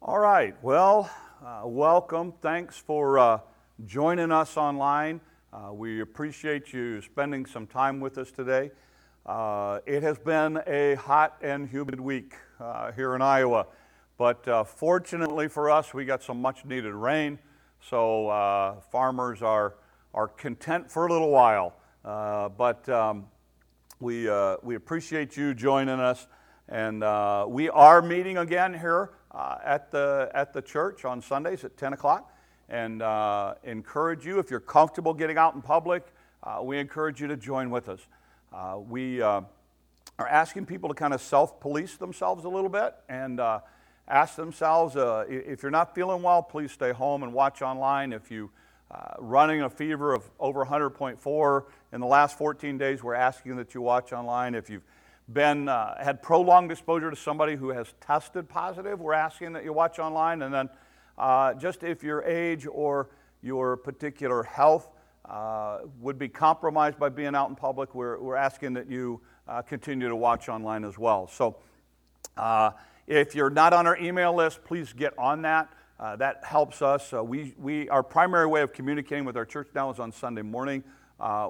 All right. Well, uh, welcome. Thanks for uh, joining us online. Uh, we appreciate you spending some time with us today. Uh, it has been a hot and humid week uh, here in Iowa, but uh, fortunately for us, we got some much needed rain, so farmers are, are content for a little while. but um, we, we appreciate you joining us, and we are meeting again here uh, at, the, at the church on Sundays at 10 o'clock and uh, encourage you, if you're comfortable getting out in public, uh, we encourage you to join with us. Uh, we uh, are asking people to kind of self police themselves a little bit and uh, ask themselves if you're not feeling well, please stay home and watch online. If you uh, running a fever of over 100.4 in the last 14 days, we're asking that you watch online. If you've been uh, had prolonged exposure to somebody who has tested positive, we're asking that you watch online. And then, uh, just if your age or your particular health uh, would be compromised by being out in public, we're, we're asking that you uh, continue to watch online as well. So, uh, if you're not on our email list, please get on that. Uh, that helps us. we, we, our primary way of communicating with our church now is on Sunday morning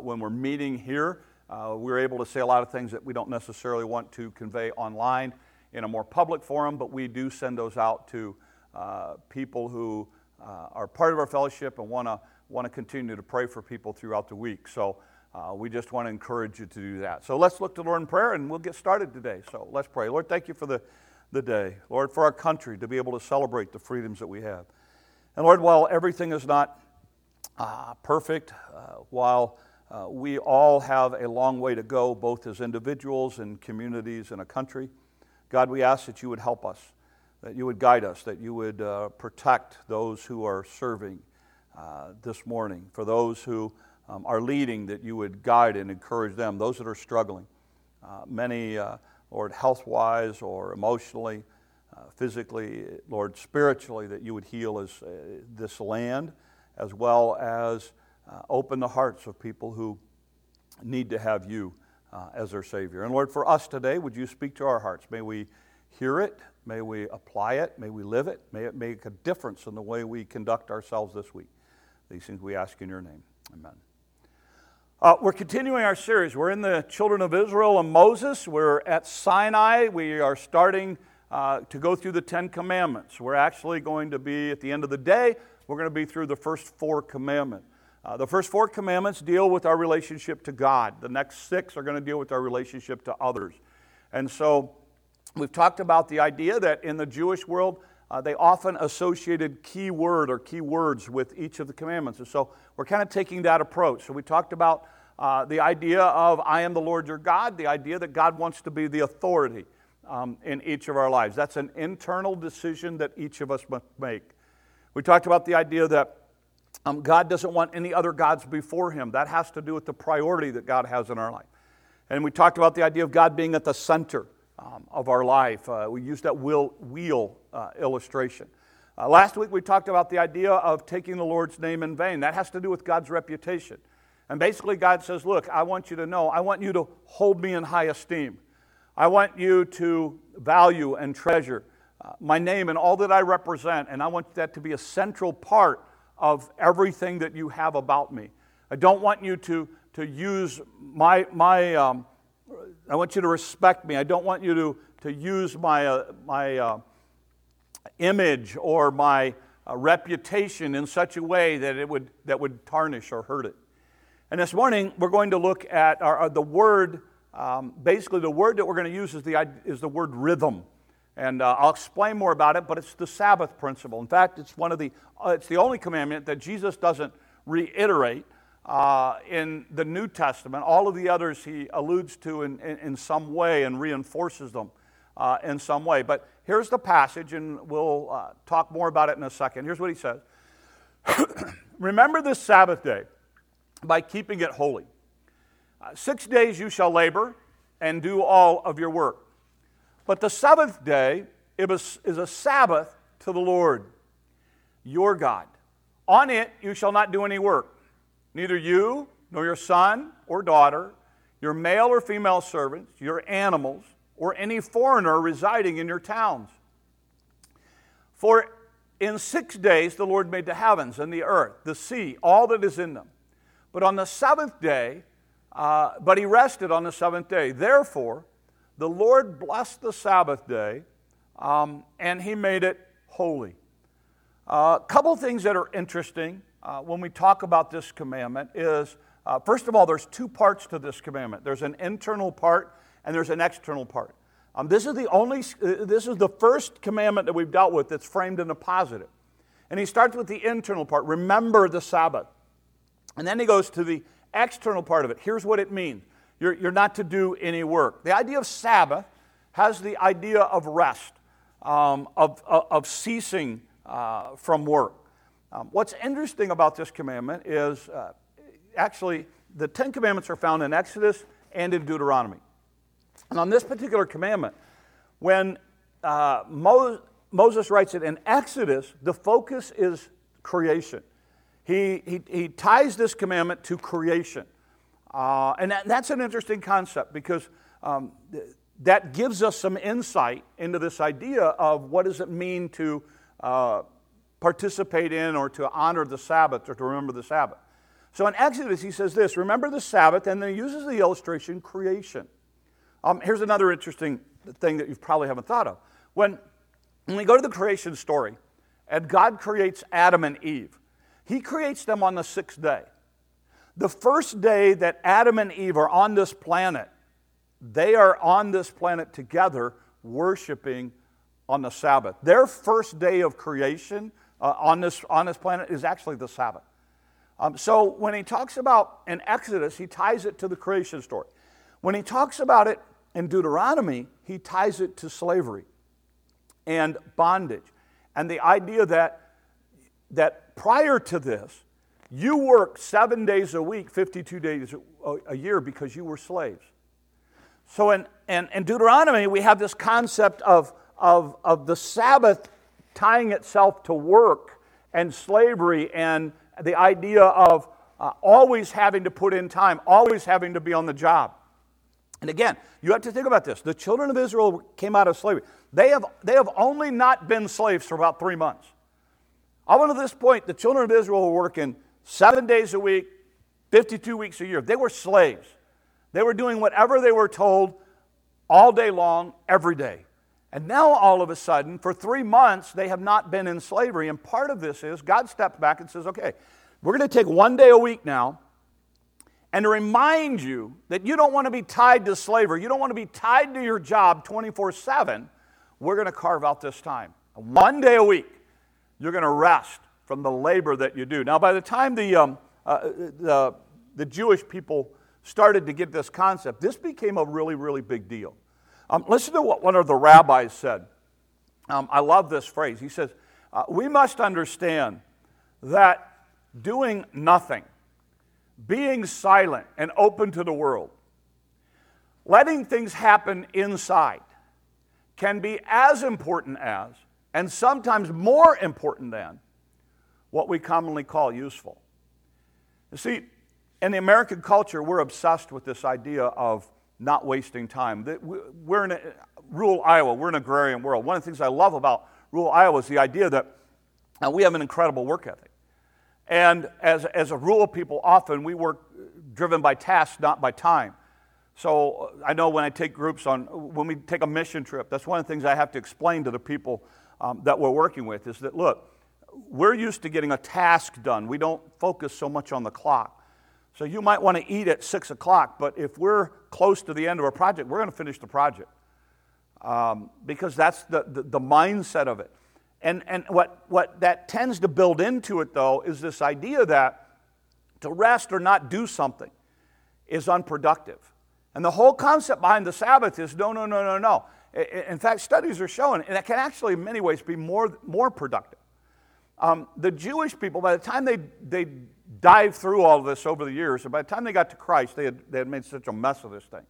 when we're meeting here. Uh, we're able to say a lot of things that we don't necessarily want to convey online in a more public forum, but we do send those out to uh, people who uh, are part of our fellowship and want to want to continue to pray for people throughout the week. So uh, we just want to encourage you to do that. So let's look to Lord in prayer and we'll get started today. So let's pray. Lord, thank you for the, the day. Lord, for our country to be able to celebrate the freedoms that we have. And Lord, while everything is not uh, perfect, uh, while uh, we all have a long way to go, both as individuals and communities and a country. God, we ask that you would help us, that you would guide us, that you would uh, protect those who are serving uh, this morning, for those who um, are leading, that you would guide and encourage them, those that are struggling, uh, many, uh, Lord, health wise or emotionally, physically, Lord, spiritually, that you would heal as, this land as well as uh, open the hearts of people who need to have you uh, as their Savior. And Lord, for us today, would you speak to our hearts? May we hear it, may we apply it, may we live it, may it make a difference in the way we conduct ourselves this week. These things we ask in your name. Amen. Uh, we're continuing our series. We're in the children of Israel and Moses. We're at Sinai. We are starting uh, to go through the Ten Commandments. We're actually going to be, at the end of the day, we're going to be through the first four commandments. Uh, the first four commandments deal with our relationship to God. The next six are going to deal with our relationship to others. And so we've talked about the idea that in the Jewish world, uh, they often associated key word or key words with each of the commandments. And so we're kind of taking that approach. So we talked about uh, the idea of I am the Lord your God, the idea that God wants to be the authority um, in each of our lives. That's an internal decision that each of us must make. We talked about the idea that um, God doesn't want any other gods before him. That has to do with the priority that God has in our life. And we talked about the idea of God being at the center um, of our life. Uh, we used that wheel, wheel uh, illustration. Uh, last week we talked about the idea of taking the Lord's name in vain. That has to do with God's reputation. And basically, God says, Look, I want you to know, I want you to hold me in high esteem. I want you to value and treasure uh, my name and all that I represent, and I want that to be a central part of everything that you have about me. I don't want you to, to use my, my um, I want you to respect me. I don't want you to, to use my, uh, my uh, image or my uh, reputation in such a way that it would, that would tarnish or hurt it. And this morning, we're going to look at our, uh, the word, um, basically, the word that we're going to use is the, is the word rhythm. And uh, I'll explain more about it, but it's the Sabbath principle. In fact, it's one of the, uh, it's the only commandment that Jesus doesn't reiterate uh, in the New Testament. All of the others he alludes to in, in, in some way and reinforces them uh, in some way. But here's the passage, and we'll uh, talk more about it in a second. Here's what he says Remember this Sabbath day by keeping it holy. Uh, six days you shall labor and do all of your work. But the seventh day is a Sabbath to the Lord, your God. On it you shall not do any work, neither you nor your son or daughter, your male or female servants, your animals, or any foreigner residing in your towns. For in six days the Lord made the heavens and the earth, the sea, all that is in them. But on the seventh day, uh, but he rested on the seventh day. Therefore, the Lord blessed the Sabbath day um, and he made it holy. A uh, couple things that are interesting uh, when we talk about this commandment is uh, first of all, there's two parts to this commandment there's an internal part and there's an external part. Um, this is the only, uh, this is the first commandment that we've dealt with that's framed in a positive. And he starts with the internal part remember the Sabbath. And then he goes to the external part of it. Here's what it means you're, you're not to do any work. The idea of Sabbath has the idea of rest, um, of, of, of, ceasing uh, from work. Um, what's interesting about this commandment is uh, actually the Ten Commandments are found in Exodus and in Deuteronomy. And on this particular commandment, when uh, Mo- Moses writes it in Exodus, the focus is creation. He, he, he ties this commandment to creation. Uh, and that, that's an interesting concept because um, th- that gives us some insight into this idea of what does it mean to uh, participate in or to honor the Sabbath or to remember the Sabbath. So in Exodus, he says this remember the Sabbath, and then he uses the illustration creation. Um, here's another interesting thing that you probably haven't thought of. When, when we go to the creation story, and God creates Adam and Eve, he creates them on the sixth day. The first day that Adam and Eve are on this planet, they are on this planet together worshiping on the Sabbath. Their first day of creation uh, on, this, on this planet is actually the Sabbath. Um, so when he talks about in Exodus, he ties it to the creation story. When he talks about it in Deuteronomy, he ties it to slavery and bondage. And the idea that, that prior to this, you worked seven days a week, 52 days a year because you were slaves. So in, in, in Deuteronomy, we have this concept of, of, of the Sabbath tying itself to work and slavery and the idea of uh, always having to put in time, always having to be on the job. And again, you have to think about this. The children of Israel came out of slavery. They have, they have only not been slaves for about three months. Up until this point, the children of Israel were working seven days a week, 52 weeks a year. They were slaves. They were doing whatever they were told all day long, every day. And now, all of a sudden, for three months, they have not been in slavery. And part of this is God steps back and says, okay, we're going to take one day a week now and to remind you that you don't want to be tied to slavery. You don't want to be tied to your job 24 7. We're going to carve out this time. One day a week, you're going to rest from the labor that you do. Now, by the time the, um, uh, the, the Jewish people started to get this concept, this became a really, really big deal. Um, listen to what one of the rabbis said. Um, I love this phrase. He says, uh, We must understand that doing nothing, being silent and open to the world, letting things happen inside, can be as important as, and sometimes more important than, what we commonly call useful. You see, in the American culture, we're obsessed with this idea of not wasting time. We're in a, rural Iowa, we're in an agrarian world. One of the things I love about rural Iowa is the idea that uh, we have an incredible work ethic. And as, as a rural people, often we work driven by tasks, not by time. So I know when I take groups on, when we take a mission trip, that's one of the things I have to explain to the people um, that we're working with is that, look, we're used to getting a task done. We don't focus so much on the clock. So you might want to eat at 6 o'clock, but if we're close to the end of a project, we're going to finish the project um, because that's the, the, the mindset of it. And, and what, what that tends to build into it, though, is this idea that to rest or not do something is unproductive. And the whole concept behind the Sabbath is no, no, no, no, no. In fact, studies are showing, and it can actually, in many ways, be more, more productive. Um, the Jewish people, by the time they, they dived through all of this over the years. And by the time they got to Christ, they had, they had made such a mess of this thing.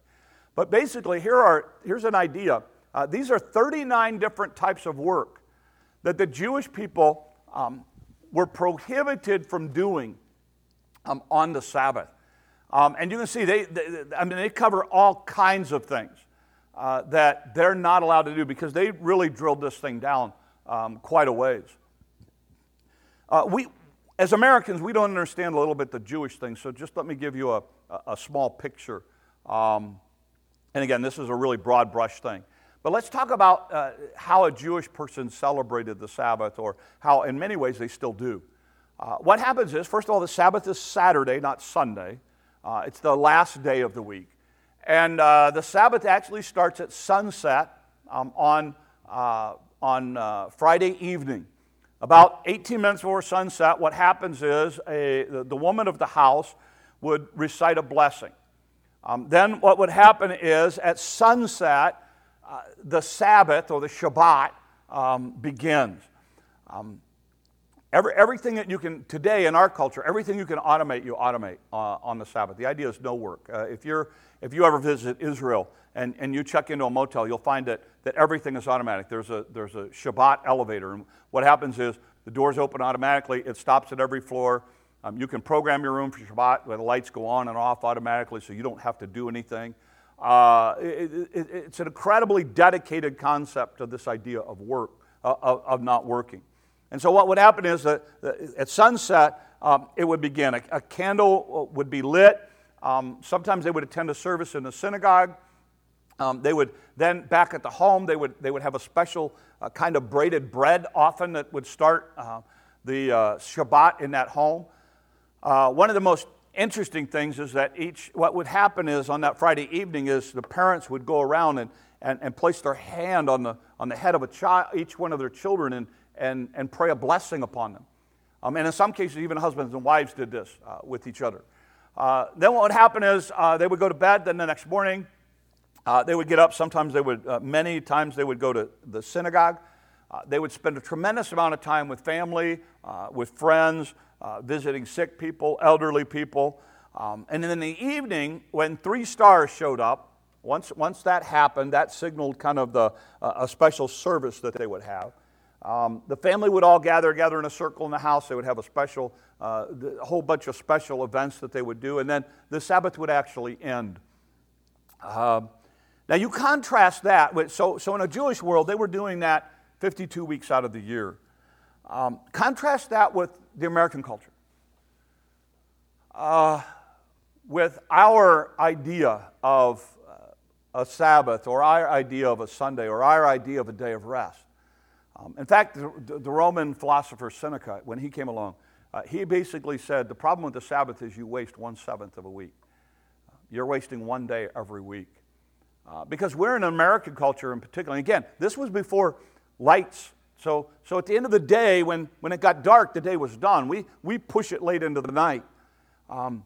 But basically, here are, here's an idea. Uh, these are 39 different types of work that the Jewish people um, were prohibited from doing um, on the Sabbath. Um, and you can see, they, they, I mean, they cover all kinds of things uh, that they're not allowed to do because they really drilled this thing down um, quite a ways. Uh, we, as Americans, we don't understand a little bit the Jewish thing, so just let me give you a, a small picture. Um, and again, this is a really broad brush thing. But let's talk about uh, how a Jewish person celebrated the Sabbath, or how, in many ways, they still do. Uh, what happens is, first of all, the Sabbath is Saturday, not Sunday. Uh, it's the last day of the week. And uh, the Sabbath actually starts at sunset um, on, uh, on uh, Friday evening. About 18 minutes before sunset, what happens is a, the, woman of the house would recite a blessing. Um, then, what would happen is at sunset, uh, the Sabbath or the Shabbat um, begins. Um, every, everything that you can, today in our culture, everything you can automate, you automate uh, on the Sabbath. The idea is no work. Uh, if, you're, if you ever visit Israel and, and you check into a motel, you'll find that, that everything is automatic. There's a, there's a Shabbat elevator. And what happens is the doors open automatically, it stops at every floor. Um, you can program your room for Shabbat where the lights go on and off automatically so you don't have to do anything. Uh, it, it, it's an incredibly dedicated concept of this idea of work, uh, of, of, not working. And so, what would happen is that at sunset, um, it would begin. A, a, candle would be lit. Um, sometimes they would attend a service in the synagogue. Um, they would then, back at the home, they would, they would have a special uh, kind of braided bread often that would start uh, the uh, Shabbat in that home. Uh, one of the most interesting things is that each, what would happen is on that Friday evening is the parents would go around and, and, and place their hand on the, on the head of a child, each one of their children and, and, and pray a blessing upon them. Um, and in some cases, even husbands and wives did this uh, with each other. Uh, then what would happen is they would go to bed, then the next morning, uh, they would get up. Sometimes they would, uh, many times they would go to the synagogue. Uh, they would spend a tremendous amount of time with family, uh, with friends, uh, visiting sick people, elderly people. Um, and in the evening, when three stars showed up, once, once that happened, that signaled kind of the, a special service that they would have. Um, the family would all gather, gather in a circle in the house. They would have a special, uh, a whole bunch of special events that they would do, and then the Sabbath would actually end. Uh, now, you contrast that with, so, so in a Jewish world, they were doing that 52 weeks out of the year. Um, contrast that with the American culture. Uh, with our idea of uh, a Sabbath, or our idea of a Sunday, or our idea of a day of rest. Um, in fact, the, the, Roman philosopher Seneca, when he came along, uh, he basically said the problem with the Sabbath is you waste one seventh of a week. You're wasting one day every week. Uh, because we're in an American culture in particular. And again, this was before lights. So, so at the end of the day, when, when it got dark, the day was done. We, we push it late into the night. Um,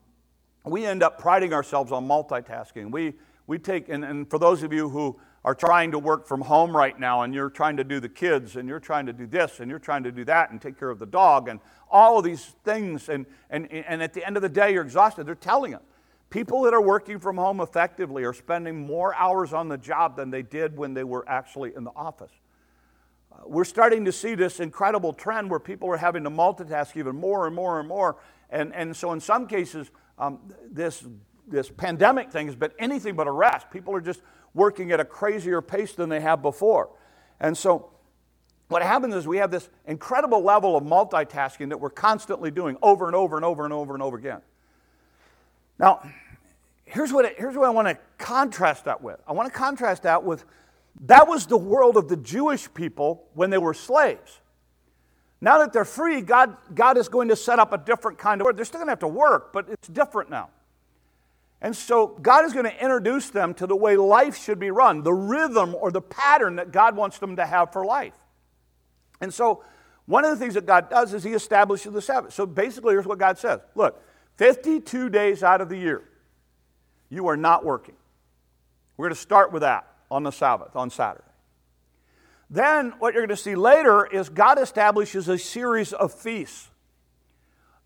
we end up priding ourselves on multitasking. We, we take, and, and for those of you who are trying to work from home right now and you're trying to do the kids and you're trying to do this and you're trying to do that and take care of the dog and all of these things, and, and, and at the end of the day, you're exhausted, they're telling us. People that are working from home effectively are spending more hours on the job than they did when they were actually in the office. Uh, we're starting to see this incredible trend where people are having to multitask even more and more and more. And, and so, in some cases, um, this, this pandemic thing has been anything but a rest. People are just working at a crazier pace than they have before. And so, what happens is we have this incredible level of multitasking that we're constantly doing over and over and over and over and over again. Now, here's what, it, here's what I want to contrast that with. I want to contrast that with that was the world of the Jewish people when they were slaves. Now that they're free, God, God is going to set up a different kind of work. They're still going to have to work, but it's different now. And so God is going to introduce them to the way life should be run, the rhythm or the pattern that God wants them to have for life. And so one of the things that God does is He establishes the Sabbath. So basically, here's what God says Look, 52 days out of the year, you are not working. We're going to start with that on the Sabbath, on Saturday. Then, what you're going to see later is God establishes a series of feasts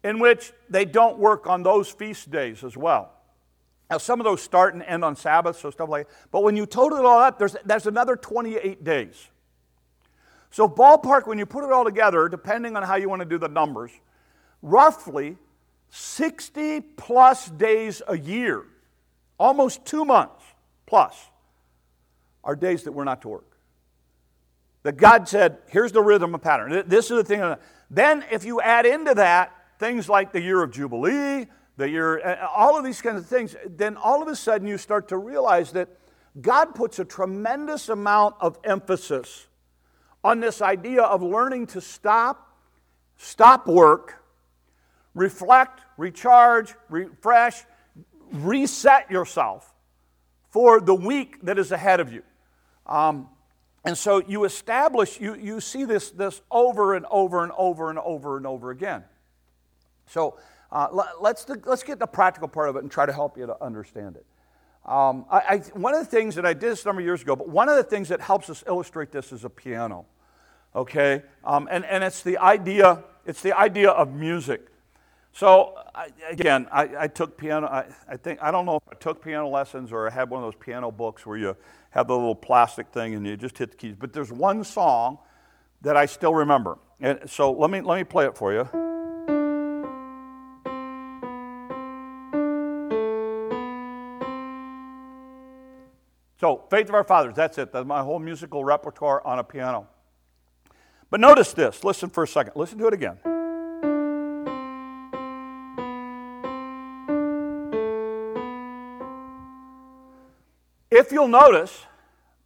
in which they don't work on those feast days as well. Now, some of those start and end on Sabbath, so stuff like that. But when you total it all up, there's, there's another 28 days. So, ballpark, when you put it all together, depending on how you want to do the numbers, roughly 60 plus days a year almost two months plus, are days that we're not to work. That God said, here's the rhythm and pattern. This is the thing. Then, if you add into that things like the year of Jubilee, the year, all of these kinds of things, then all of a sudden you start to realize that God puts a tremendous amount of emphasis on this idea of learning to stop, stop work, reflect, recharge, refresh, reset yourself for the week that is ahead of you. Um, and so you establish, you, you see this, this over and over and over and over and over again. So uh, let, us let's get the practical part of it and try to help you to understand it. Um, I, I, one of the things that I did this a number of years ago, but one of the things that helps us illustrate this is a piano. Okay, um, and, and it's the idea it's the idea of music. So I, again, I, I, took piano. I, I, think I don't know if I took piano lessons or I had one of those piano books where you have the little plastic thing and you just hit the keys. But there's one song that I still remember, and so let me let me play it for you. So, Faith of Our Fathers, that's it. That's my whole musical repertoire on a piano. But notice this. Listen for a second. Listen to it again. If you'll notice,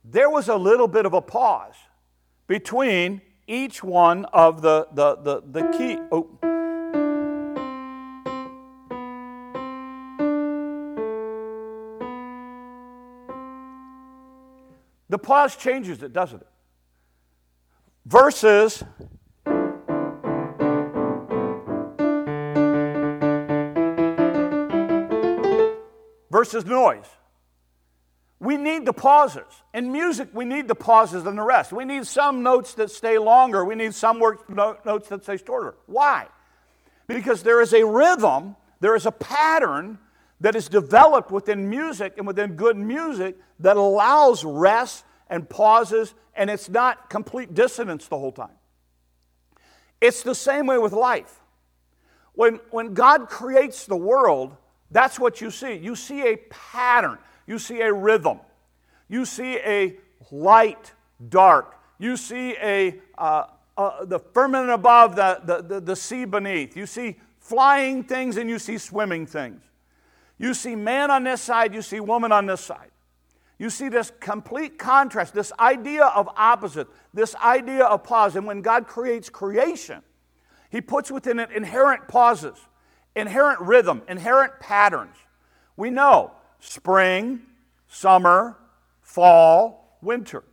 there was a little bit of a pause between each one of the, the, the, the key. Oh. Pause changes it, doesn't it? Versus versus noise. We need the pauses. In music, we need the pauses and the rest. We need some notes that stay longer. We need some work, notes that stay shorter. Why? Because there is a rhythm, there is a pattern that is developed within music and within good music that allows rest and pauses, and it's not complete dissonance the whole time. It's the same way with life. When, when God creates the world, that's what you see. You see a pattern. You see a rhythm. You see a light, dark. You see a, uh, uh, the firmament above, the, the, the, the sea beneath. You see flying things and you see swimming things. You see man on this side, you see woman on this side. You see this complete contrast, this idea of opposite, this idea of pause. And when God creates creation, He puts within it inherent pauses, inherent rhythm, inherent patterns. We know spring, summer, fall, winter.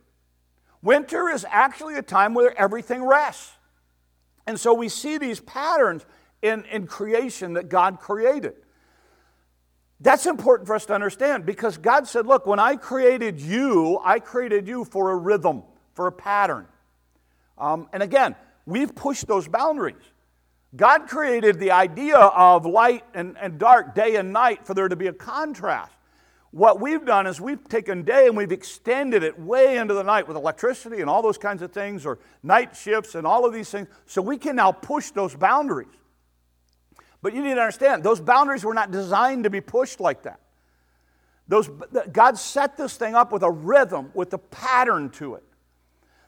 Winter is actually a time where everything rests. And so we see these patterns in, in creation that God created. That's important for us to understand because God said, Look, when I created you, I created you for a rhythm, for a pattern. Um, and again, we've pushed those boundaries. God created the idea of light and, and dark, day and night, for there to be a contrast. What we've done is we've taken day and we've extended it way into the night with electricity and all those kinds of things, or night shifts and all of these things, so we can now push those boundaries. But you need to understand, those boundaries were not designed to be pushed like that. Those, God set this thing up with a rhythm, with a pattern to it.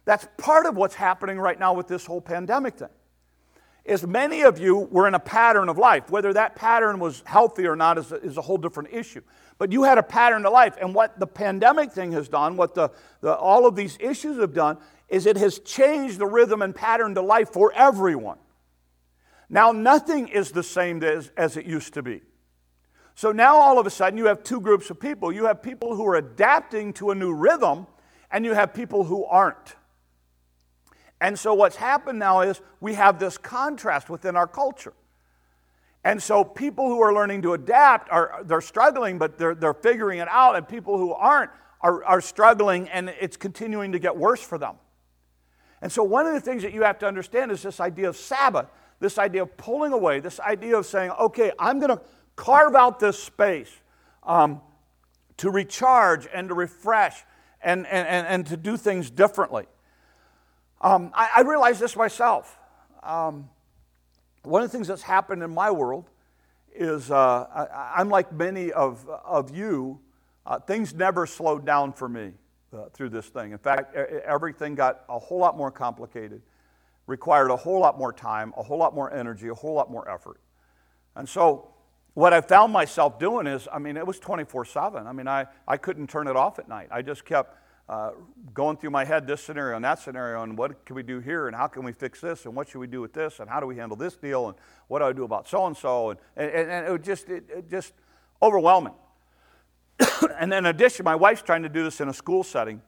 That's part of what's happening right now with this whole pandemic thing is many of you were in a pattern of life. Whether that pattern was healthy or not is a, is a whole different issue. But you had a pattern of life. And what the pandemic thing has done, what the, the, all of these issues have done, is it has changed the rhythm and pattern to life for everyone. Now, nothing is the same as, as it used to be. So now all of a sudden you have two groups of people. You have people who are adapting to a new rhythm, and you have people who aren't. And so what's happened now is we have this contrast within our culture. And so people who are learning to adapt are they're struggling, but they're, they're figuring it out, and people who aren't are, are struggling, and it's continuing to get worse for them. And so one of the things that you have to understand is this idea of Sabbath, this idea of pulling away, this idea of saying, okay, I'm going to carve out this space um, to recharge and to refresh and, and, and, and to do things differently. Um, I, I, realized this myself. Um, one of the things that's happened in my world is uh, I, am like many of, of you, uh, things never slowed down for me. uh, through this thing. In fact, everything got a whole lot more complicated, required a whole lot more time, a whole lot more energy, a whole lot more effort. And so, what I found myself doing is, I mean, it was 24 7. I mean, I, I couldn't turn it off at night. I just kept uh, going through my head this scenario and that scenario, and what can we do here, and how can we fix this, and what should we do with this, and how do we handle this deal, and what do I do about so and so, and and it was just it, it just overwhelming. and then in addition, my wife's trying to do this in a school setting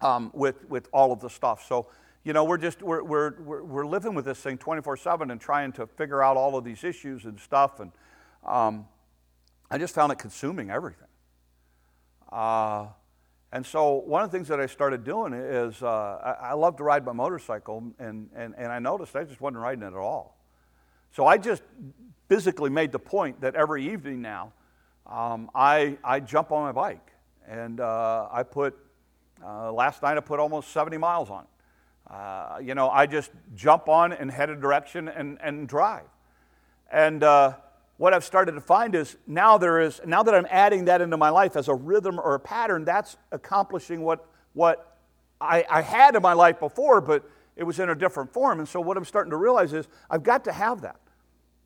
um, with with all of the stuff. So you know, we're just we're we're we're, we're living with this thing 24/7 and trying to figure out all of these issues and stuff, and um, I just found it consuming everything. Uh, and so one of the things that I started doing is uh, I, I love to ride my motorcycle, and, and, and I noticed I just wasn't riding it at all. So I just physically made the point that every evening now, um, I, I jump on my bike. And uh, I put, uh, last night I put almost 70 miles on it. Uh, you know, I just jump on and head a direction and, and drive. And uh, what I've started to find is now there is now that I'm adding that into my life as a rhythm or a pattern, that's accomplishing what what I, I had in my life before, but it was in a different form. And so what I'm starting to realize is I've got to have that.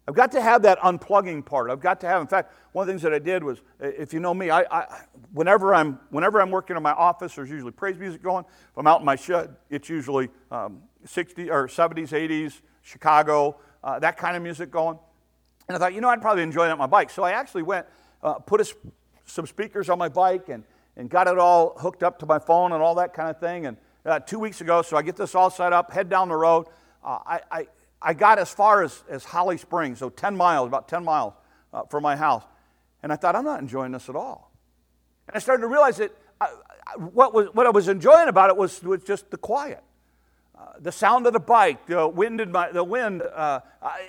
I've got to have that unplugging part. I've got to have. In fact, one of the things that I did was, if you know me, I, I, whenever I'm whenever I'm working in my office, there's usually praise music going. If I'm out in my shed, it's usually um, 60 or 70s, 80s, Chicago, uh, that kind of music going. And I thought, you know, I'd probably enjoy that on my bike. So I actually went, uh, put a, some speakers on my bike and, and got it all hooked up to my phone and all that kind of thing. And uh, two weeks ago, so I get this all set up, head down the road. Uh, I, I, I got as far as, as Holly Springs, so 10 miles, about 10 miles uh, from my house. And I thought, I'm not enjoying this at all. And I started to realize that I, uh, what, was, what I was enjoying about it was, was just the quiet the sound of the bike, the wind, in my, the wind, uh,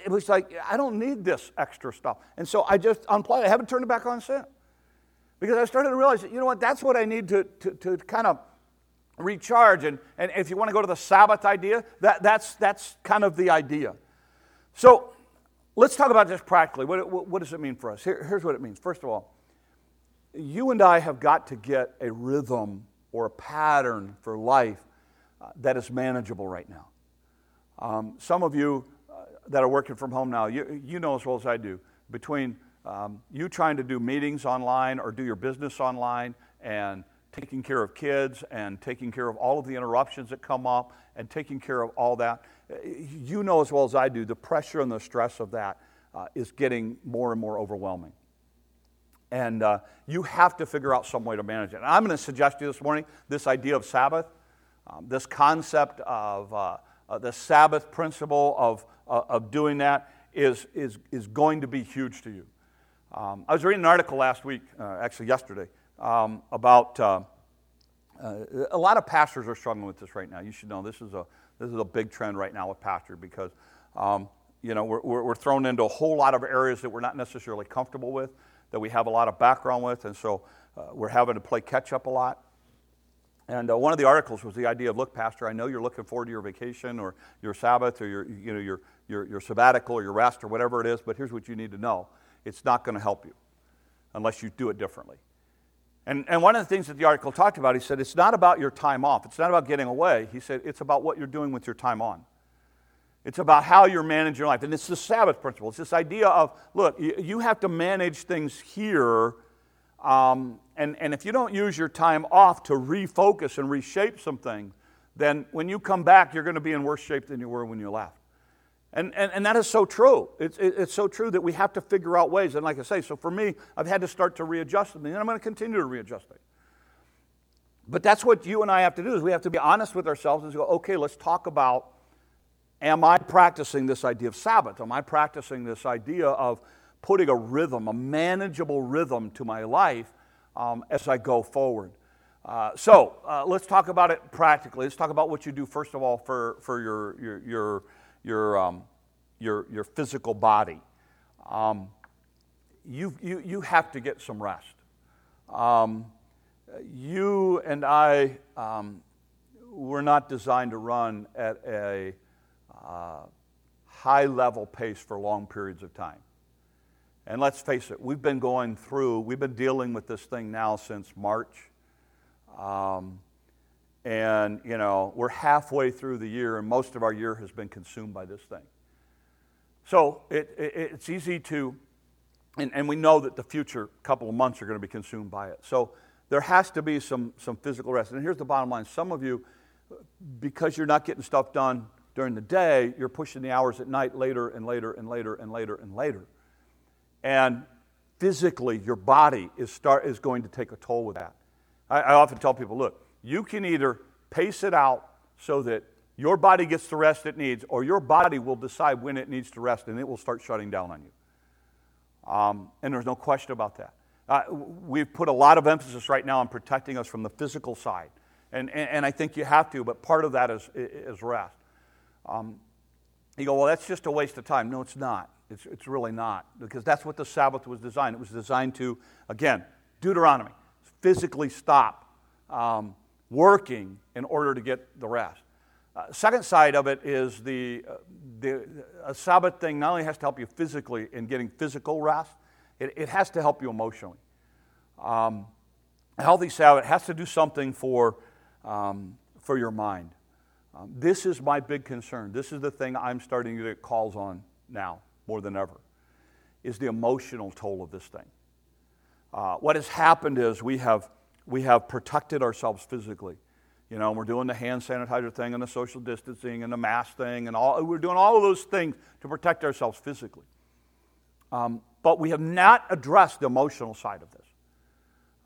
it was like, I don't need this extra stuff. And so I just unplugged. I haven't turned it back on since. Because I started to realize, that, you know what, that's what I need to, to, to kind of recharge. And, and if you want to go to the Sabbath idea, that, that's, that's kind of the idea. So let's talk about this practically. What, what, what does it mean for us? Here, here's what it means. First of all, you and I have got to get a rhythm or a pattern for life uh, that is manageable right now. Um, some of you uh, that are working from home now, you, you know as well as I do, between um, you trying to do meetings online or do your business online and taking care of kids and taking care of all of the interruptions that come up and taking care of all that, uh, you know as well as I do, the pressure and the stress of that uh, is getting more and more overwhelming. And uh, you have to figure out some way to manage it. And I'm going to suggest to you this morning this idea of Sabbath um, this concept of uh, uh, the Sabbath principle of, uh, of doing that is, is, is going to be huge to you. Um, I was reading an article last week, uh, actually yesterday, um, about uh, uh, a lot of pastors are struggling with this right now. You should know this is a, this is a big trend right now with pastors because um, you know, we're, we're thrown into a whole lot of areas that we're not necessarily comfortable with, that we have a lot of background with, and so we're having to play catch up a lot. And uh, one of the articles was the idea of, look, Pastor, I know you're looking forward to your vacation or your Sabbath or your, you know, your, your, your sabbatical or your rest or whatever it is, but here's what you need to know. It's not going to help you unless you do it differently. And, and one of the things that the article talked about, he said, it's not about your time off. It's not about getting away. He said, it's about what you're doing with your time on. It's about how you're managing your life. And it's the Sabbath principle. It's this idea of, look, you, have to manage things here um, and, and if you don't use your time off to refocus and reshape some things, then when you come back, you're going to be in worse shape than you were when you left. And, and, and that is so true. It's, it's so true that we have to figure out ways. And like I say, so for me, I've had to start to readjust them, and I'm going to continue to readjust it. But that's what you and I have to do is we have to be honest with ourselves and go, okay, let's talk about am I practicing this idea of Sabbath? Am I practicing this idea of putting a rhythm, a manageable rhythm to my life um, as I go forward. Uh, so uh, let's talk about it practically. Let's talk about what you do first of all for, for your, your, your, your, um, your, your physical body. Um, you, you, you have to get some rest. Um, you and I um, were not designed to run at a uh, high level pace for long periods of time. And let's face it, we've been going through, we've been dealing with this thing now since March. Um, and, you know, we're halfway through the year, and most of our year has been consumed by this thing. So it, it, it's easy to, and, and we know that the future couple of months are going to be consumed by it. So there has to be some, some physical rest. And here's the bottom line some of you, because you're not getting stuff done during the day, you're pushing the hours at night later and later and later and later and later. And physically, your body is, start, is going to take a toll with that. I, I often tell people look, you can either pace it out so that your body gets the rest it needs, or your body will decide when it needs to rest and it will start shutting down on you. Um, and there's no question about that. Uh, we've put a lot of emphasis right now on protecting us from the physical side. And, and, and I think you have to, but part of that is, is rest. Um, you go, well, that's just a waste of time. No, it's not. It's, it's really not, because that's what the Sabbath was designed. It was designed to, again, Deuteronomy, physically stop um, working in order to get the rest. Uh, second side of it is the, uh, the a Sabbath thing not only has to help you physically in getting physical rest, it, it has to help you emotionally. Um, a healthy Sabbath has to do something for, um, for your mind. Um, this is my big concern. This is the thing I'm starting to get calls on now more than ever, is the emotional toll of this thing. Uh, what has happened is we have, we have protected ourselves physically. You know, we're doing the hand sanitizer thing and the social distancing and the mask thing and all. We're doing all of those things to protect ourselves physically. Um, but we have not addressed the emotional side of this.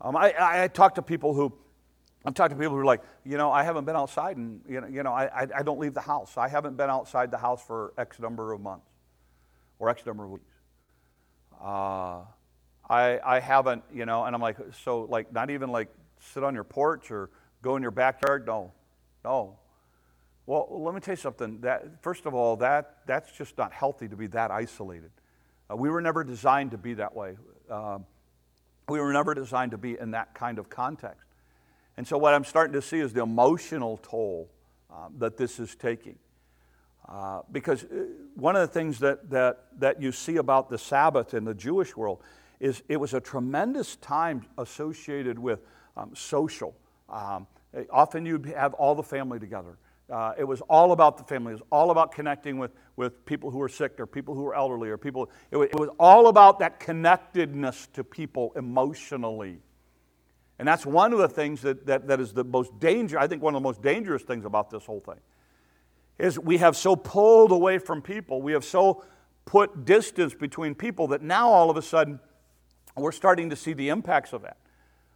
Um, I, I, I talk to people who I've talked to people who are like, you know, I haven't been outside and, you know, you know I, I, don't leave the house. I haven't been outside the house for X number of months or X number of weeks. Uh, I, I haven't, you know, and I'm like, so like not even like sit on your porch or go in your backyard? No, no. Well, let me tell you something. That, first of all, that, that's just not healthy to be that isolated. Uh, we were never designed to be that way. Uh, we were never designed to be in that kind of context. And so, what I'm starting to see is the emotional toll uh, that this is taking. Uh, because uh, one of the things that, that, that you see about the Sabbath in the Jewish world is it was a tremendous time associated with um, social. Um, often you'd have all the family together. Uh, it was all about the family. It was all about connecting with, with people who were sick or people who were elderly or people. It was, it was all about that connectedness to people emotionally. And that's one of the things that, that, that is the most dangerous, I think one of the most dangerous things about this whole thing is we have so pulled away from people, we have so put distance between people that now all of a sudden we're starting to see the impacts of that.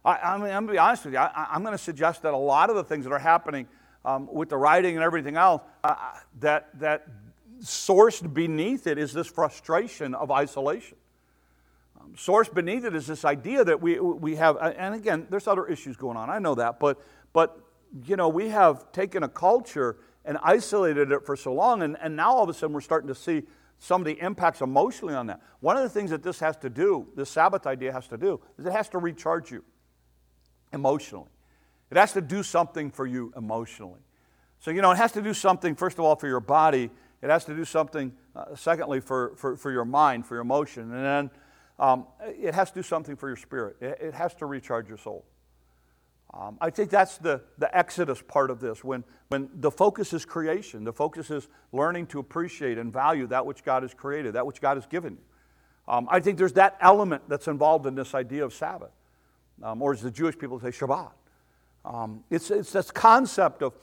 I, I mean, I'm going to be honest with you, I, am going to suggest that a lot of the things that are happening um, with the writing and everything else, uh, that, that sourced beneath it is this frustration of isolation source beneath it is this idea that we, we have, and again, there's other issues going on, I know that, but, but you know, we have taken a culture and isolated it for so long, and, and now all of a sudden we're starting to see some of the impacts emotionally on that. One of the things that this has to do, this Sabbath idea has to do, is it has to recharge you emotionally. It has to do something for you emotionally. So, you know, it has to do something, first of all, for your body. It has to do something, uh, secondly, for, for, for your mind, for your emotion. And then um, it has to do something for your spirit, it, it has to recharge your soul. Um, I think that's the, the exodus part of this when, when the focus is creation, the focus is learning to appreciate and value that which God has created, that which God has given you. Um, I think there's that element that's involved in this idea of Sabbath, um, or as the Jewish people say, Shabbat. Um, it's, it's this concept of,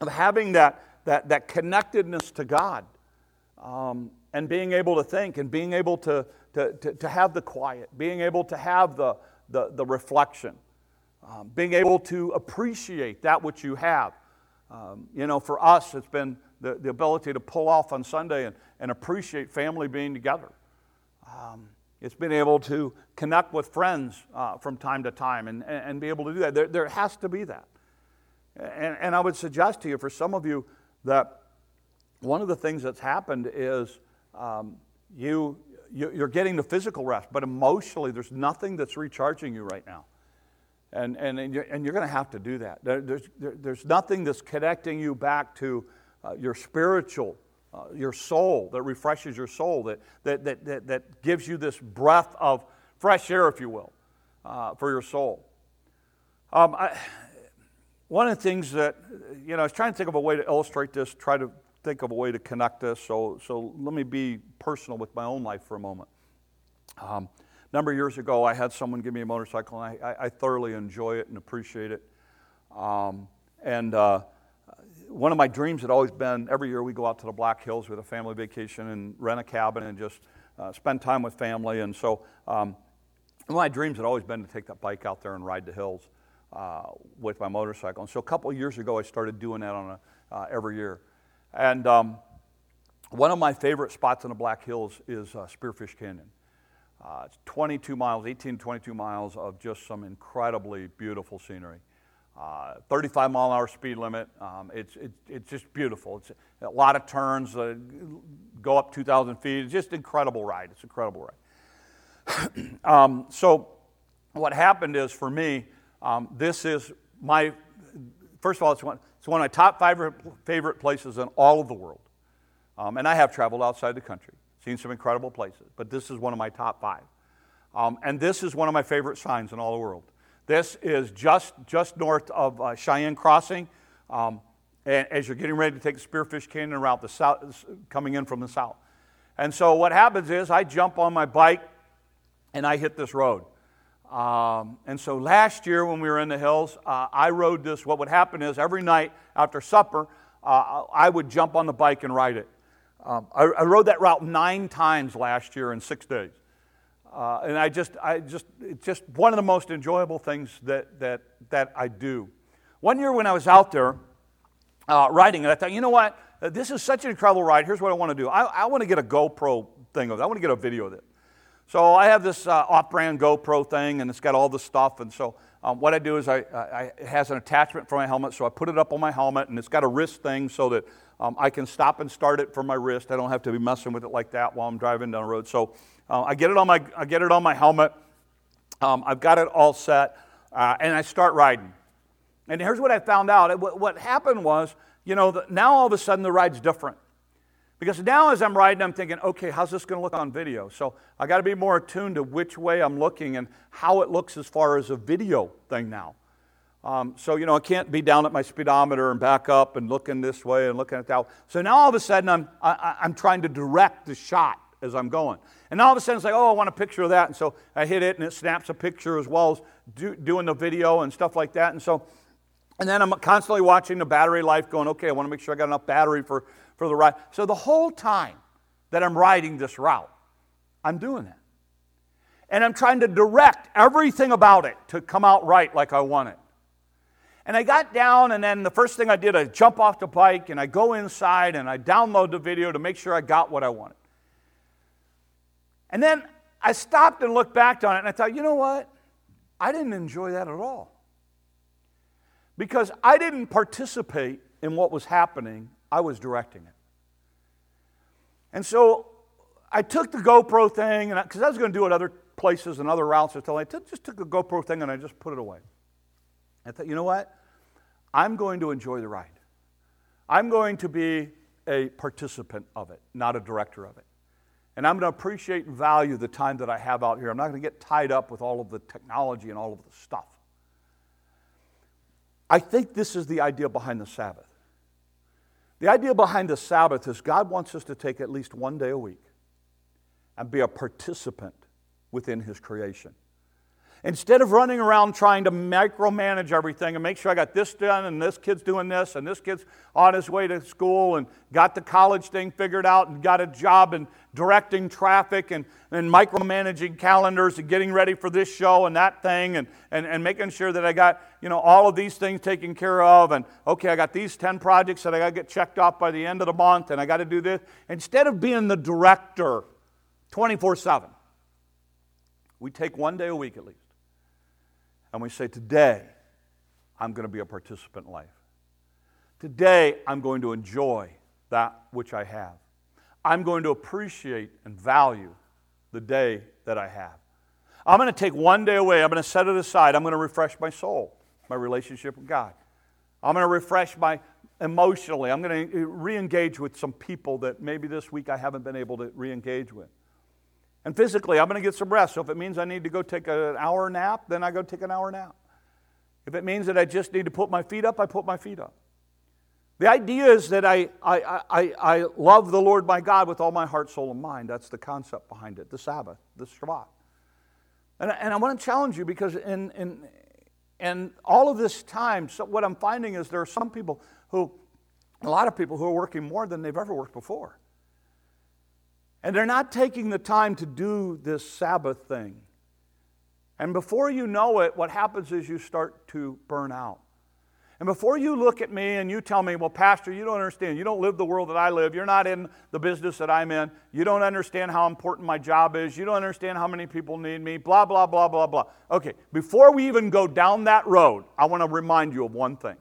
of having that, that, that connectedness to God um, and being able to think and being able to, to, to, to have the quiet, being able to have the, the, the reflection, um, being able to appreciate that which you have. Um, you know, for us, it's been the, the ability to pull off on Sunday and, and appreciate family being together. Um, it's been able to connect with friends uh, from time to time and, and, and, be able to do that. There, there has to be that. And, and I would suggest to you, for some of you, that one of the things that's happened is um, you, you're getting the physical rest, but emotionally, there's nothing that's recharging you right now. And, and, and you're, and you're going to have to do that. There, there's, there, there's nothing that's connecting you back to uh, your spiritual, uh, your soul, that refreshes your soul, that, that, that, that, that gives you this breath of fresh air, if you will, uh, for your soul. Um, I, one of the things that, you know, I was trying to think of a way to illustrate this, try to think of a way to connect this. So, so let me be personal with my own life for a moment. Um, a number of years ago, I had someone give me a motorcycle, and I, I, thoroughly enjoy it and appreciate it. Um, and uh, one of my dreams had always been every year we go out to the Black Hills with a family vacation and rent a cabin and just uh, spend time with family. And so um, my dreams had always been to take that bike out there and ride the hills uh, with my motorcycle. And so a couple of years ago, I started doing that on a, uh, every year. And um, one of my favorite spots in the Black Hills is uh, Spearfish Canyon. Uh, it's 22 miles, 18 to 22 miles of just some incredibly beautiful scenery. Uh, 35 mile an hour speed limit. Um, it's, it, it's just beautiful. It's a lot of turns, uh, go up 2,000 feet. It's just incredible ride. It's an incredible ride. um, so, what happened is for me, um, this is my, first of all, it's one, it's one of my top five favorite places in all of the world. Um, and I have traveled outside the country, seen some incredible places, but this is one of my top five. Um, and this is one of my favorite signs in all the world. This is just, just north of uh, Cheyenne Crossing. Um, and as you're getting ready to take the Spearfish Canyon route, the south, coming in from the south. And so what happens is I jump on my bike and I hit this road. Um, and so last year when we were in the hills, uh, I rode this. What would happen is every night after supper, uh, I would jump on the bike and ride it. Um, I, I, rode that route nine times last year in six days. Uh, and I just, I just, it's just one of the most enjoyable things that, that, that I do. One year when I was out there uh, riding I thought, you know what? This is such an incredible ride. Here's what I want to do. I, I want to get a GoPro thing of it. I want to get a video of it. So I have this uh, off-brand GoPro thing, and it's got all the stuff. And so um, what I do is I, I, it has an attachment for my helmet, so I put it up on my helmet, and it's got a wrist thing so that um, I can stop and start it from my wrist. I don't have to be messing with it like that while I'm driving down the road. So uh, I, get it on my, I get it on my helmet. Um, I've got it all set, uh, and I start riding. And here's what I found out. What, what happened was, you know, the, now all of a sudden the ride's different. Because now as I'm riding, I'm thinking, okay, how's this going to look on video? So I got to be more attuned to which way I'm looking and how it looks as far as a video thing now. Um, so, you know, I can't be down at my speedometer and back up and looking this way and looking at that. So now all of a sudden I'm, I, I'm trying to direct the shot as I'm going. And all of a sudden it's like, oh, I want a picture of that. And so I hit it and it snaps a picture as well as do, doing the video and stuff like that. And so, and then I'm constantly watching the battery life going, okay, I want to make sure I got enough battery for, for the ride. So the whole time that I'm riding this route, I'm doing that. And I'm trying to direct everything about it to come out right like I want it. And I got down, and then the first thing I did, I jump off the bike and I go inside and I download the video to make sure I got what I wanted. And then I stopped and looked back on it and I thought, you know what? I didn't enjoy that at all. Because I didn't participate in what was happening, I was directing it. And so I took the GoPro thing, and because I, I, was going to do it other places and other routes, until I just took the GoPro thing and I just put it away. I thought, you know what? I'm going to enjoy the ride. I'm going to be a participant of it, not a director of it. And I'm going to appreciate and value the time that I have out here. I'm not going to get tied up with all of the technology and all of the stuff. I think this is the idea behind the Sabbath. The idea behind the Sabbath is God wants us to take at least one day a week and be a participant within His creation. Instead of running around trying to micromanage everything and make sure I got this done and this kid's doing this and this kid's on his way to school and got the college thing figured out and got a job and directing traffic and, and micromanaging calendars and getting ready for this show and that thing and, and, and making sure that I got you know all of these things taken care of and okay I got these 10 projects that I got to get checked off by the end of the month and I got to do this. Instead of being the director 24 7, we take one day a week at least and we say, Today, I'm going to be a participant in life. Today, I'm going to enjoy that which I have. I'm going to appreciate and value the day that I have. I'm going to take one day away. I'm going to set it aside. I'm going to refresh my soul, my relationship with God. I'm going to refresh my emotionally. I'm going to re engage with some people that maybe this week I haven't been able to re engage with. And physically, I'm going to get some rest. So if it means I need to go take an hour nap, then I go take an hour nap. If it means that I just need to put my feet up, I put my feet up. The idea is that I, I, I, I love the Lord my God with all my heart, soul, and mind. That's the concept behind it the Sabbath, the Shabbat. And, and I want to challenge you because in, in, in all of this time, so what I'm finding is there are some people who, a lot of people who are working more than they've ever worked before. And they're not taking the time to do this Sabbath thing. And before you know it, what happens is you start to burn out. And before you look at me and you tell me, well, Pastor, you don't understand. You don't live the world that I live. You're not in the business that I'm in. You don't understand how important my job is. You don't understand how many people need me, blah, blah, blah, blah, blah. Okay, before we even go down that road, I want to remind you of one thing.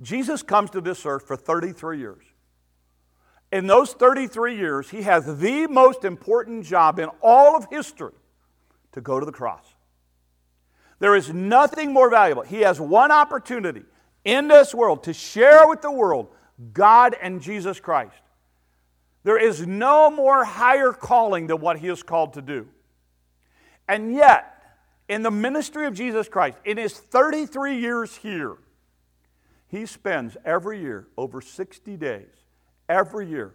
Jesus comes to this earth for 33 years. In those 33 years, he has the most important job in all of history to go to the cross. There is nothing more valuable. He has one opportunity in this world to share with the world God and Jesus Christ. There is no more higher calling than what he is called to do. And yet, in the ministry of Jesus Christ, in his 33 years here, he spends every year over 60 days, every year,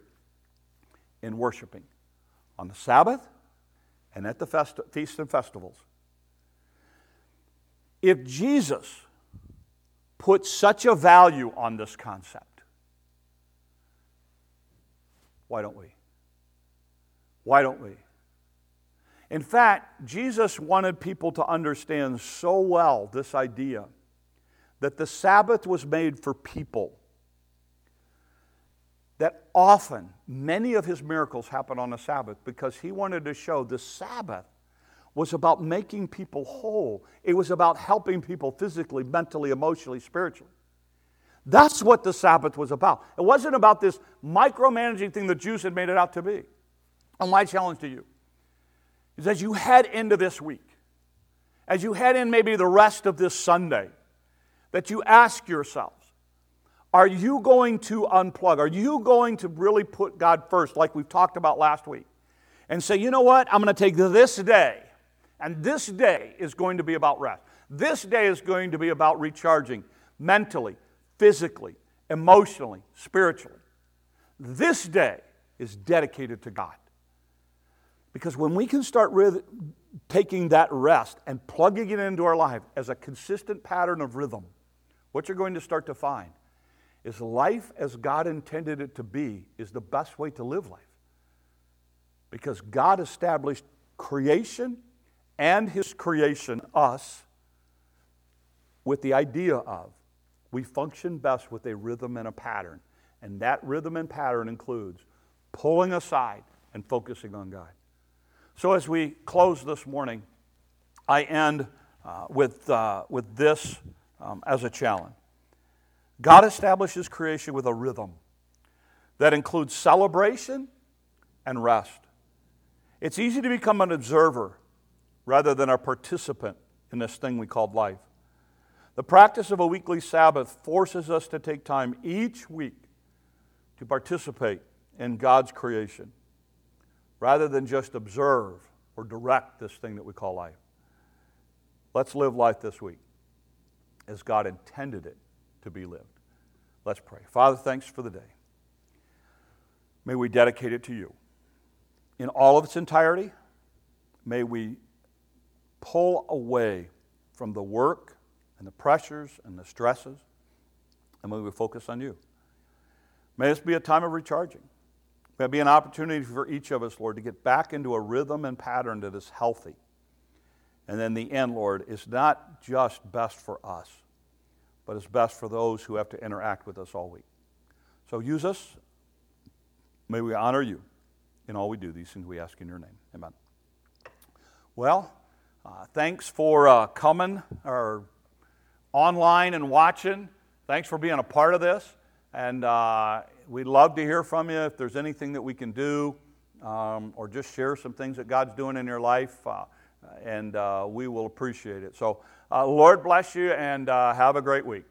in worshiping on the Sabbath and at the feasts and festivals. If Jesus put such a value on this concept, why don't we? Why don't we? In fact, Jesus wanted people to understand so well this idea that the Sabbath was made for people. That often, many of his miracles happen on the Sabbath because he wanted to show the Sabbath was about making people whole. It was about helping people physically, mentally, emotionally, spiritually. That's what the Sabbath was about. It wasn't about this micromanaging thing the Jews had made it out to be. And my challenge to you is as you head into this week, as you head in maybe the rest of this Sunday, that you ask yourselves, are you going to unplug? Are you going to really put God first, like we've talked about last week? And say, you know what? I'm going to take this day and this day is going to be about rest. This day is going to be about recharging mentally, physically, emotionally, spiritually. This day is dedicated to God. Because when we can start taking that rest and plugging it into our life as a consistent pattern of rhythm, what you're going to start to find is life as God intended it to be is the best way to live life. Because God established creation and his creation, us, with the idea of we function best with a rhythm and a pattern. And that rhythm and pattern includes pulling aside and focusing on God. So, as we close this morning, I end uh, with, uh, with this um, as a challenge. God establishes creation with a rhythm that includes celebration and rest. It's easy to become an observer rather than a participant in this thing we called life. The practice of a weekly Sabbath forces us to take time each week to participate in God's creation rather than just observe or direct this thing that we call life. Let's live life this week as God intended it to be lived. Let's pray. Father, thanks for the day. May we dedicate it to you. In all of its entirety, may we pull away from the work and the pressures and the stresses, and may we focus on you. May this be a time of recharging. May it be an opportunity for each of us, Lord, to get back into a rhythm and pattern that is healthy. And then the end, Lord, is not just best for us, but it's best for those who have to interact with us all week. So use us. May we honor you in all we do. These things we ask in your name. Amen. Well, uh, thanks for uh, coming or online and watching. Thanks for being a part of this. And uh, we'd love to hear from you if there's anything that we can do um, or just share some things that God's doing in your life. Uh, and uh, we will appreciate it. So, uh, Lord bless you and have a great week.